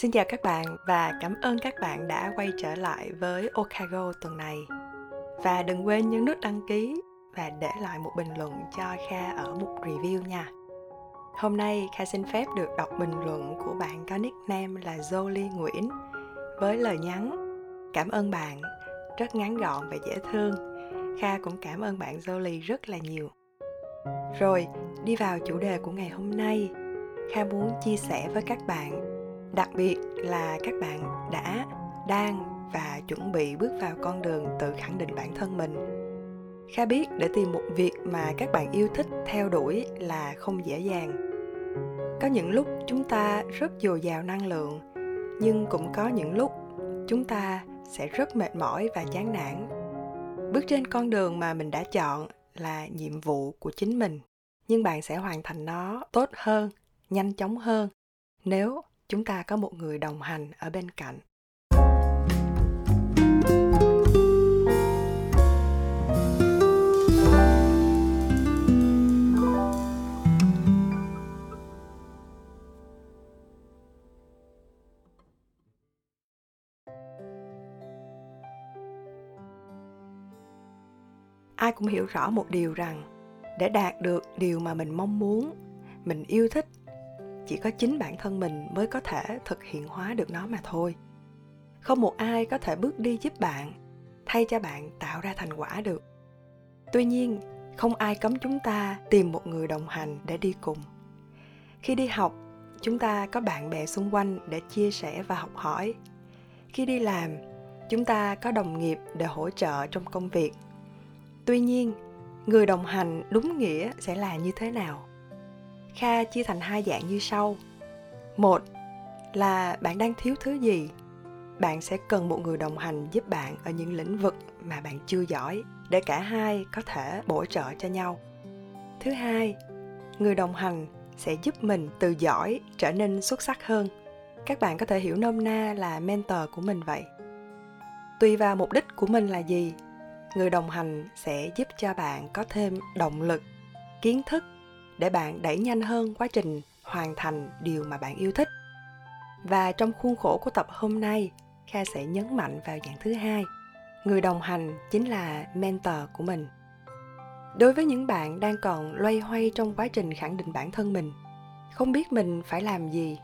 Xin chào các bạn và cảm ơn các bạn đã quay trở lại với Okago tuần này. Và đừng quên nhấn nút đăng ký và để lại một bình luận cho Kha ở mục review nha. Hôm nay Kha xin phép được đọc bình luận của bạn có nickname là Jolie Nguyễn với lời nhắn Cảm ơn bạn, rất ngắn gọn và dễ thương. Kha cũng cảm ơn bạn Jolie rất là nhiều. Rồi, đi vào chủ đề của ngày hôm nay. Kha muốn chia sẻ với các bạn đặc biệt là các bạn đã, đang và chuẩn bị bước vào con đường tự khẳng định bản thân mình. Kha biết để tìm một việc mà các bạn yêu thích theo đuổi là không dễ dàng. Có những lúc chúng ta rất dồi dào năng lượng, nhưng cũng có những lúc chúng ta sẽ rất mệt mỏi và chán nản. Bước trên con đường mà mình đã chọn là nhiệm vụ của chính mình, nhưng bạn sẽ hoàn thành nó tốt hơn, nhanh chóng hơn. Nếu chúng ta có một người đồng hành ở bên cạnh. Ai cũng hiểu rõ một điều rằng, để đạt được điều mà mình mong muốn, mình yêu thích chỉ có chính bản thân mình mới có thể thực hiện hóa được nó mà thôi. Không một ai có thể bước đi giúp bạn, thay cho bạn tạo ra thành quả được. Tuy nhiên, không ai cấm chúng ta tìm một người đồng hành để đi cùng. Khi đi học, chúng ta có bạn bè xung quanh để chia sẻ và học hỏi. Khi đi làm, chúng ta có đồng nghiệp để hỗ trợ trong công việc. Tuy nhiên, người đồng hành đúng nghĩa sẽ là như thế nào? Kha chia thành hai dạng như sau. Một là bạn đang thiếu thứ gì? Bạn sẽ cần một người đồng hành giúp bạn ở những lĩnh vực mà bạn chưa giỏi để cả hai có thể bổ trợ cho nhau. Thứ hai, người đồng hành sẽ giúp mình từ giỏi trở nên xuất sắc hơn. Các bạn có thể hiểu nôm na là mentor của mình vậy. Tùy vào mục đích của mình là gì, người đồng hành sẽ giúp cho bạn có thêm động lực, kiến thức để bạn đẩy nhanh hơn quá trình hoàn thành điều mà bạn yêu thích. Và trong khuôn khổ của tập hôm nay, Kha sẽ nhấn mạnh vào dạng thứ hai. Người đồng hành chính là mentor của mình. Đối với những bạn đang còn loay hoay trong quá trình khẳng định bản thân mình, không biết mình phải làm gì,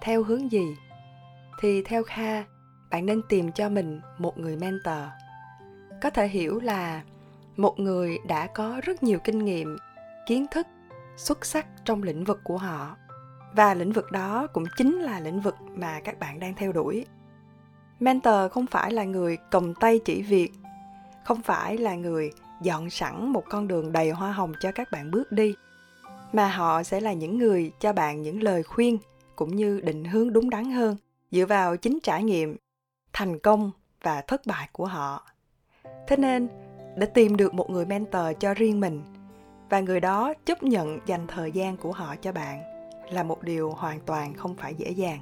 theo hướng gì, thì theo Kha, bạn nên tìm cho mình một người mentor. Có thể hiểu là một người đã có rất nhiều kinh nghiệm, kiến thức xuất sắc trong lĩnh vực của họ. Và lĩnh vực đó cũng chính là lĩnh vực mà các bạn đang theo đuổi. Mentor không phải là người cầm tay chỉ việc, không phải là người dọn sẵn một con đường đầy hoa hồng cho các bạn bước đi, mà họ sẽ là những người cho bạn những lời khuyên cũng như định hướng đúng đắn hơn dựa vào chính trải nghiệm, thành công và thất bại của họ. Thế nên, để tìm được một người mentor cho riêng mình và người đó chấp nhận dành thời gian của họ cho bạn là một điều hoàn toàn không phải dễ dàng.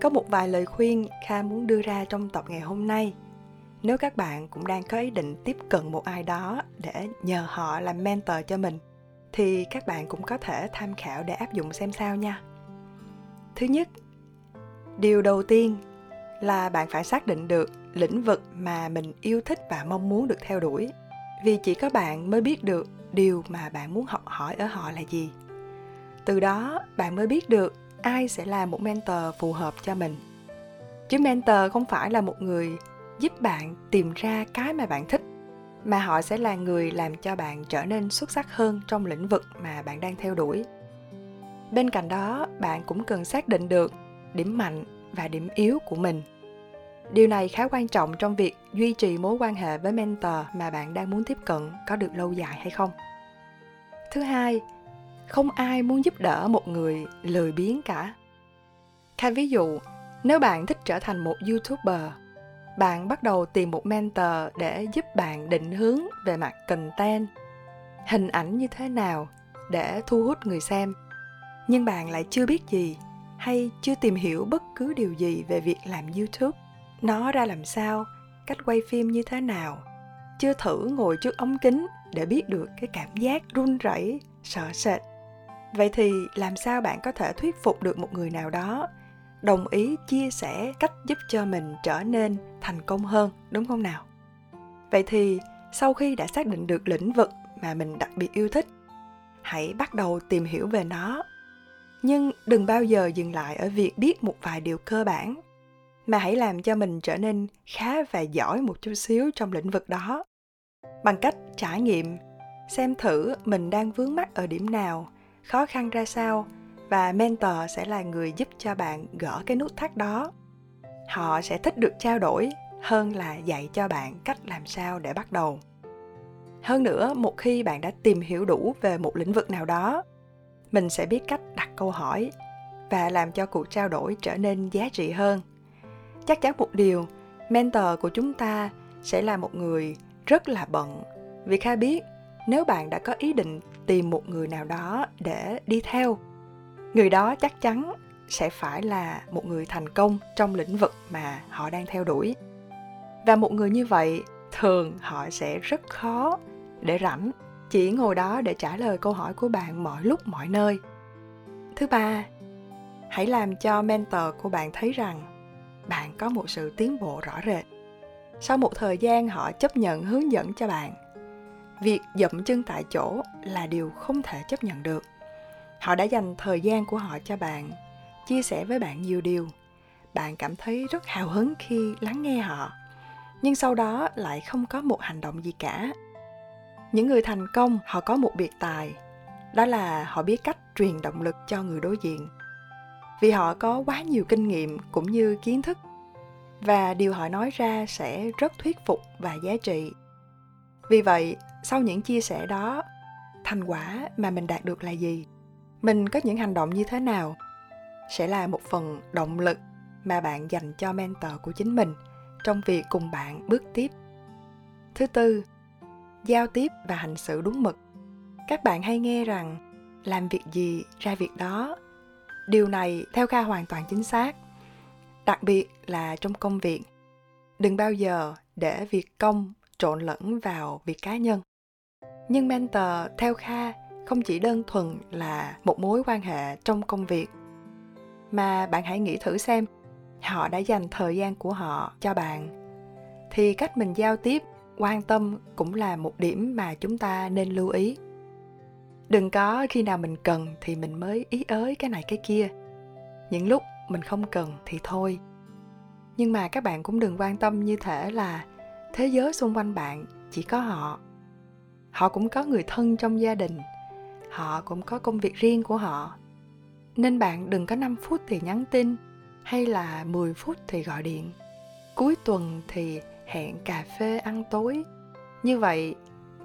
Có một vài lời khuyên kha muốn đưa ra trong tập ngày hôm nay. Nếu các bạn cũng đang có ý định tiếp cận một ai đó để nhờ họ làm mentor cho mình, thì các bạn cũng có thể tham khảo để áp dụng xem sao nha. Thứ nhất, điều đầu tiên là bạn phải xác định được lĩnh vực mà mình yêu thích và mong muốn được theo đuổi vì chỉ có bạn mới biết được điều mà bạn muốn học hỏi ở họ là gì. Từ đó, bạn mới biết được ai sẽ là một mentor phù hợp cho mình. Chứ mentor không phải là một người giúp bạn tìm ra cái mà bạn thích, mà họ sẽ là người làm cho bạn trở nên xuất sắc hơn trong lĩnh vực mà bạn đang theo đuổi. Bên cạnh đó, bạn cũng cần xác định được điểm mạnh và điểm yếu của mình điều này khá quan trọng trong việc duy trì mối quan hệ với mentor mà bạn đang muốn tiếp cận có được lâu dài hay không. Thứ hai, không ai muốn giúp đỡ một người lười biếng cả. Khai ví dụ, nếu bạn thích trở thành một youtuber, bạn bắt đầu tìm một mentor để giúp bạn định hướng về mặt content, hình ảnh như thế nào để thu hút người xem. Nhưng bạn lại chưa biết gì hay chưa tìm hiểu bất cứ điều gì về việc làm youtube nó ra làm sao? Cách quay phim như thế nào? Chưa thử ngồi trước ống kính để biết được cái cảm giác run rẩy, sợ sệt. Vậy thì làm sao bạn có thể thuyết phục được một người nào đó đồng ý chia sẻ cách giúp cho mình trở nên thành công hơn, đúng không nào? Vậy thì sau khi đã xác định được lĩnh vực mà mình đặc biệt yêu thích, hãy bắt đầu tìm hiểu về nó. Nhưng đừng bao giờ dừng lại ở việc biết một vài điều cơ bản mà hãy làm cho mình trở nên khá và giỏi một chút xíu trong lĩnh vực đó. Bằng cách trải nghiệm, xem thử mình đang vướng mắc ở điểm nào, khó khăn ra sao và mentor sẽ là người giúp cho bạn gỡ cái nút thắt đó. Họ sẽ thích được trao đổi hơn là dạy cho bạn cách làm sao để bắt đầu. Hơn nữa, một khi bạn đã tìm hiểu đủ về một lĩnh vực nào đó, mình sẽ biết cách đặt câu hỏi và làm cho cuộc trao đổi trở nên giá trị hơn chắc chắn một điều, mentor của chúng ta sẽ là một người rất là bận. Vì kha biết, nếu bạn đã có ý định tìm một người nào đó để đi theo, người đó chắc chắn sẽ phải là một người thành công trong lĩnh vực mà họ đang theo đuổi. Và một người như vậy, thường họ sẽ rất khó để rảnh, chỉ ngồi đó để trả lời câu hỏi của bạn mọi lúc, mọi nơi. Thứ ba, hãy làm cho mentor của bạn thấy rằng bạn có một sự tiến bộ rõ rệt. Sau một thời gian, họ chấp nhận hướng dẫn cho bạn. Việc dậm chân tại chỗ là điều không thể chấp nhận được. Họ đã dành thời gian của họ cho bạn, chia sẻ với bạn nhiều điều. Bạn cảm thấy rất hào hứng khi lắng nghe họ, nhưng sau đó lại không có một hành động gì cả. Những người thành công, họ có một biệt tài. Đó là họ biết cách truyền động lực cho người đối diện vì họ có quá nhiều kinh nghiệm cũng như kiến thức. Và điều họ nói ra sẽ rất thuyết phục và giá trị. Vì vậy, sau những chia sẻ đó, thành quả mà mình đạt được là gì? Mình có những hành động như thế nào? Sẽ là một phần động lực mà bạn dành cho mentor của chính mình trong việc cùng bạn bước tiếp. Thứ tư, giao tiếp và hành xử đúng mực. Các bạn hay nghe rằng, làm việc gì, ra việc đó điều này theo kha hoàn toàn chính xác, đặc biệt là trong công việc. Đừng bao giờ để việc công trộn lẫn vào việc cá nhân. Nhưng mentor theo kha không chỉ đơn thuần là một mối quan hệ trong công việc, mà bạn hãy nghĩ thử xem, họ đã dành thời gian của họ cho bạn. Thì cách mình giao tiếp, quan tâm cũng là một điểm mà chúng ta nên lưu ý đừng có khi nào mình cần thì mình mới ý ới cái này cái kia. Những lúc mình không cần thì thôi. Nhưng mà các bạn cũng đừng quan tâm như thể là thế giới xung quanh bạn chỉ có họ. Họ cũng có người thân trong gia đình. Họ cũng có công việc riêng của họ. Nên bạn đừng có 5 phút thì nhắn tin hay là 10 phút thì gọi điện. Cuối tuần thì hẹn cà phê ăn tối. Như vậy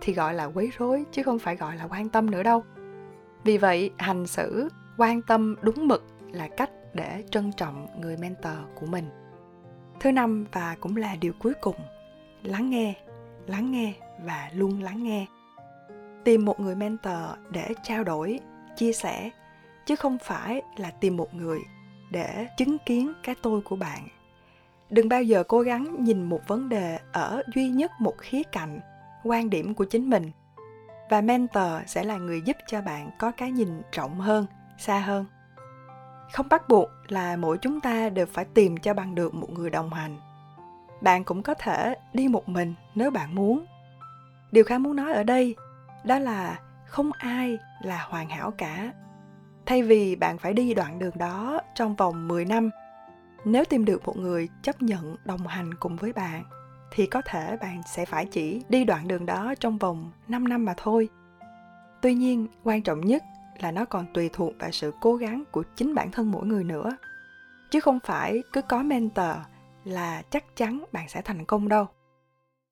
thì gọi là quấy rối, chứ không phải gọi là quan tâm nữa đâu. Vì vậy, hành xử quan tâm đúng mực là cách để trân trọng người mentor của mình. Thứ năm và cũng là điều cuối cùng, lắng nghe lắng nghe và luôn lắng nghe. Tìm một người mentor để trao đổi, chia sẻ, chứ không phải là tìm một người để chứng kiến cái tôi của bạn. Đừng bao giờ cố gắng nhìn một vấn đề ở duy nhất một khía cạnh quan điểm của chính mình. Và mentor sẽ là người giúp cho bạn có cái nhìn rộng hơn, xa hơn. Không bắt buộc là mỗi chúng ta đều phải tìm cho bằng được một người đồng hành. Bạn cũng có thể đi một mình nếu bạn muốn. Điều khá muốn nói ở đây, đó là không ai là hoàn hảo cả. Thay vì bạn phải đi đoạn đường đó trong vòng 10 năm, nếu tìm được một người chấp nhận đồng hành cùng với bạn thì có thể bạn sẽ phải chỉ đi đoạn đường đó trong vòng 5 năm mà thôi. Tuy nhiên, quan trọng nhất là nó còn tùy thuộc vào sự cố gắng của chính bản thân mỗi người nữa. Chứ không phải cứ có mentor là chắc chắn bạn sẽ thành công đâu.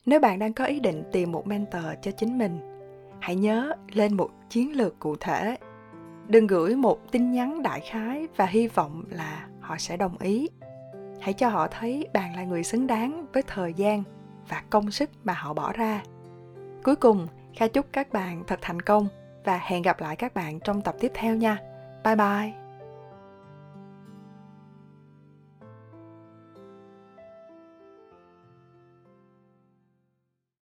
Nếu bạn đang có ý định tìm một mentor cho chính mình, hãy nhớ lên một chiến lược cụ thể. Đừng gửi một tin nhắn đại khái và hy vọng là họ sẽ đồng ý hãy cho họ thấy bạn là người xứng đáng với thời gian và công sức mà họ bỏ ra. Cuối cùng, kha chúc các bạn thật thành công và hẹn gặp lại các bạn trong tập tiếp theo nha. Bye bye!